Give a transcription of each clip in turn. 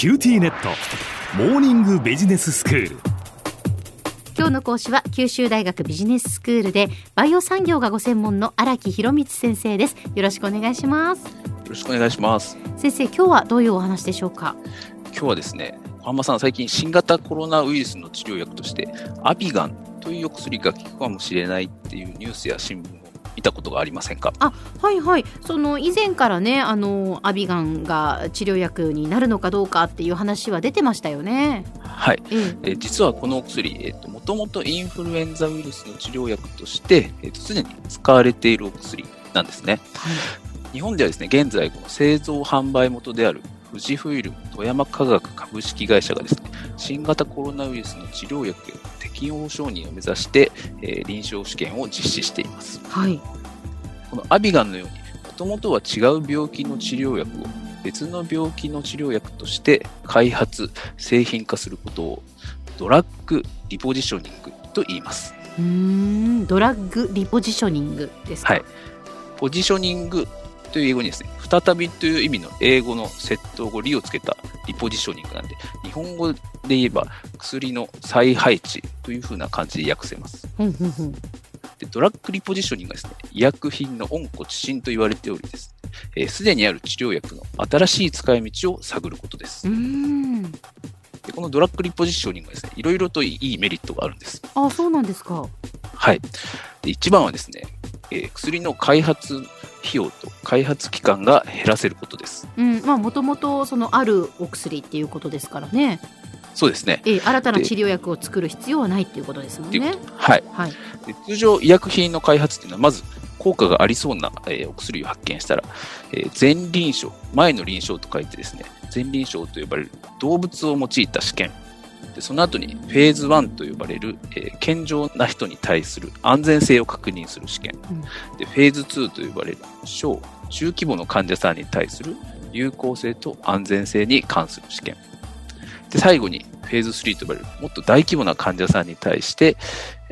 QTnet。モーニングビジネススクール。今日の講師は九州大学ビジネススクールでバイオ産業がご専門の荒木博光先生です。よろしくお願いします。よろしくお願いします。先生今日はどういうお話でしょうか？今日はですね小浜さん最近新型コロナウイルスの治療薬としてアビガンというお薬が効くかもしれないっていうニュースや新聞見たことがありませんか？あはいはい。その以前からねあのアビガンが治療薬になるのかどうかっていう話は出てましたよね。はい、ええ。実はこのお薬、えーと、もともとインフルエンザウイルスの治療薬として、えーと、すでに使われているお薬なんですね、はい、日本ではですね現在この製造販売元である富士フイル富山化学株式会社がですね新型コロナウイルスの治療薬適用承認を目指して、えー、臨床試験を実施しています。はい。このアビガンのように、もともとは違う病気の治療薬を別の病気の治療薬として開発、製品化することをドラッグリポジショニングと言います。うんドラッグリポジショニングですか？はい。ポジショニングという英語にですね、再びという意味の英語の窃盗語、理をつけたリポジショニングなんで、日本語で言えば薬の再配置というふうな感じで訳せます。でドラッグリポジショニングはですね、医薬品の温故知新と言われておりです、す、えー、で、にある治療薬の新しい使い道を探ることです。でこのドラッグリポジショニングはですね、いろいろといいメリットがあるんです。あ、そうなんですか。はい。で一番はですね、えー、薬の開発費用と開発期間が減らせることです。うん、まあもともとそのあるお薬っていうことですからね。そうですね。えー、新たな治療薬を作る必要はないっていうことですもんね。はい。はい、で通常医薬品の開発っていうのはまず効果がありそうな、えー、お薬を発見したら、えー、前臨床、前の臨床と書いてですね、前臨床と呼ばれる動物を用いた試験でその後にフェーズ1と呼ばれる、えー、健常な人に対する安全性を確認する試験、うん、でフェーズ2と呼ばれる小中規模の患者さんに対する有効性と安全性に関する試験。で最後にフェーズ3と呼ばれるもっと大規模な患者さんに対して、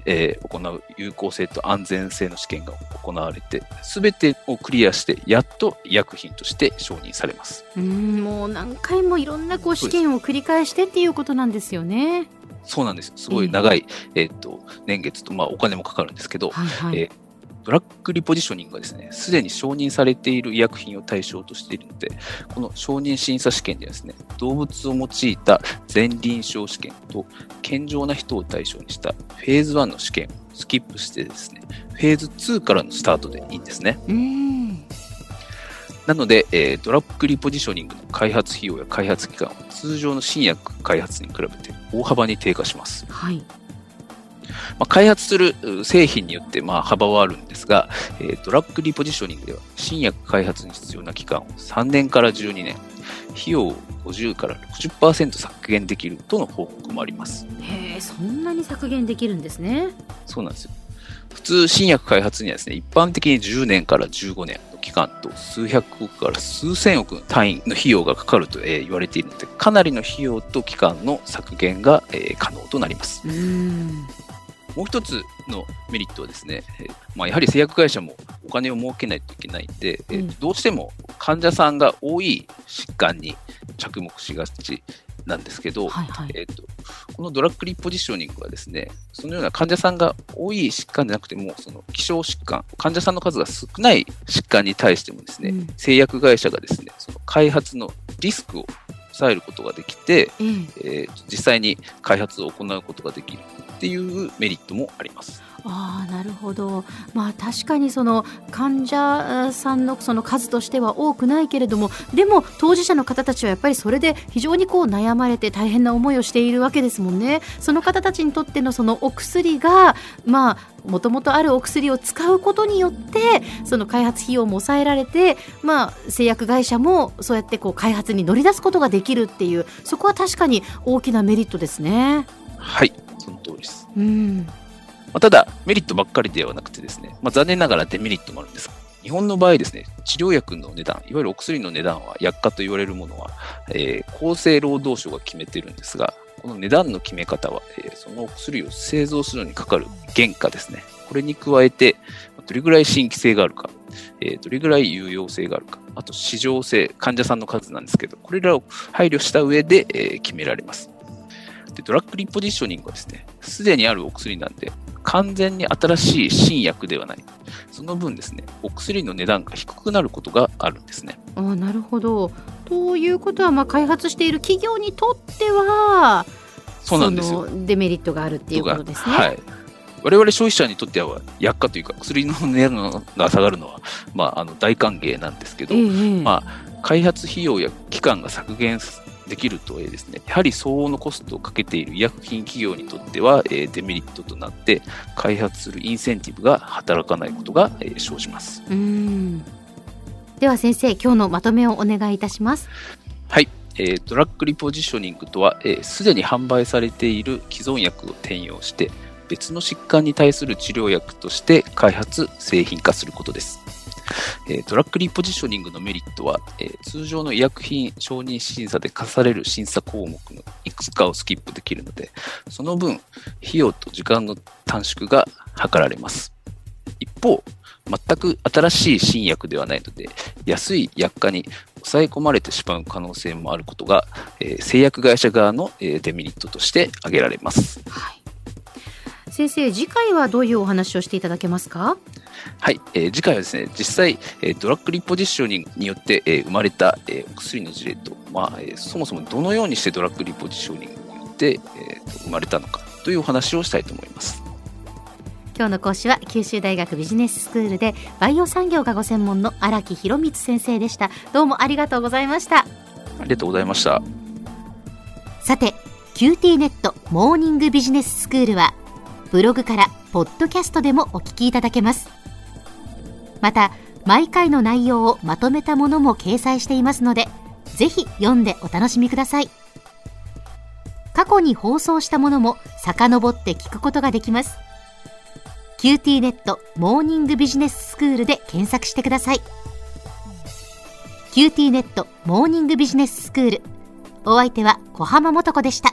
えー、行う有効性と安全性の試験が行われて、すべてをクリアして、やっと医薬品として承認されます。うんもう何回もいろんなこう試験を繰り返してっていうことなんですよね。そうなんですすごい長い、えー、っと年月と、まあ、お金もかかるんですけど、はいはい、えードラッグリポジショニングはですね、すでに承認されている医薬品を対象としているので、この承認審査試験ではですね、動物を用いた前臨床試験と健常な人を対象にしたフェーズ1の試験をスキップしてですね、フェーズ2からのスタートでいいんですね。なので、えー、ドラッグリポジショニングの開発費用や開発期間は通常の新薬開発に比べて大幅に低下します。はい。まあ、開発する製品によってまあ幅はあるんですが、えー、ドラッグリポジショニングでは新薬開発に必要な期間を3年から12年、費用を50から60%削減できるとの報告もあります。へえ、そんなに削減できるんですね。そうなんですよ。普通、新薬開発にはですね、一般的に10年から15年の期間と数百億から数千億単位の費用がかかると、えー、言われているので、かなりの費用と期間の削減が、えー、可能となります。もう一つのメリットはですね、まあ、やはり製薬会社もお金を儲けないといけないんで、うん、どうしても患者さんが多い疾患に着目しがちなんですけど、はいはい、えーと、このドラッグリポジショニングはですね、そのような患者さんが多い疾患じゃなくても、その希少疾患、患者さんの数が少ない疾患に対してもですね、うん、製薬会社がですね、その開発のリスクを抑えることができて、うん、えー、実際に開発を行うことができるっていうメリットもあります。あなるほど、まあ、確かにその患者さんのその数としては多くないけれどもでも当事者の方たちはやっぱりそれで非常にこう悩まれて大変な思いをしているわけですもんね。その方たちにとってのそのお薬がまあもともとあるお薬を使うことによってその開発費用も抑えられて、まあ、製薬会社もそうやってこう開発に乗り出すことができるっていうそこは確かに大きなメリットですね。はいその通りです。うんまあ、ただ、メリットばっかりではなくてですね、まあ、残念ながらデメリットもあるんです。日本の場合ですね、治療薬の値段、いわゆるお薬の値段は、薬価と言われるものは、えー、厚生労働省が決めてるんですが、この値段の決め方は、えー、そのお薬を製造するのにかかる原価ですね。これに加えて、どれぐらい新規性があるか、えーどれぐらい有用性があるか、あと市場性、患者さんの数なんですけど、これらを配慮した上で、えー決められます。でドラッグリポジショニングはですね、すでにあるお薬なんで、完全に新しい新薬ではない。その分ですね、お薬の値段が低くなることがあるんですね。あーなるほどということはまあ開発している企業にとってはそうなんですよ。デメリットがあるっていうことですね。はい。我々消費者にとっては薬価というか薬の値段が下がるのは、まあ、あの大歓迎なんですけど、ま開発費用や期間が削減できるとはいえですね、やはり相応のコストをかけている医薬品企業にとっては、えーデメリットとなって、開発するインセンティブが働かないことが、えー生じます。うんでは先生今日のまとめをお願いいたします。はい。えードラッグリポジショニングとは、す、えー、で、に販売されている既存薬を転用して、別の疾患に対する治療薬として開発、製品化することです。えードラッグリポジショニングのメリットは、え通常の医薬品承認審査で課される審査項目のいくつかをスキップできるので、その分、費用と時間の短縮が図られます。一方、全く新しい新薬ではないので、安い薬価に抑え込まれてしまう可能性もあることが、え製薬会社側の、えデメリットとして挙げられます。はい。先生次回はどういうお話をしていただけますか？はい、えー次回はですね、実際、えードラッグリポジショニングによって、えー生まれた、えーお薬の事例と、まあえーそもそもどのようにしてドラッグリポジショニングによって、えーと生まれたのかというお話をしたいと思います。今日の講師は九州大学ビジネススクールでバイオ産業がご専門の荒木博光先生でした。どうもありがとうございました。ありがとうございました。さて QT ネットモーニングビジネススクールはブログからポッドキャストでもお聞きいただけますまた毎回の内容をまとめたものも掲載していますのでぜひ読んでお楽しみください。過去に放送したものも遡って聞くことができます。QT ネットモーニングビジネススクールで検索してください。QT ネットモーニングビジネススクール。お相手は小浜もとこでした。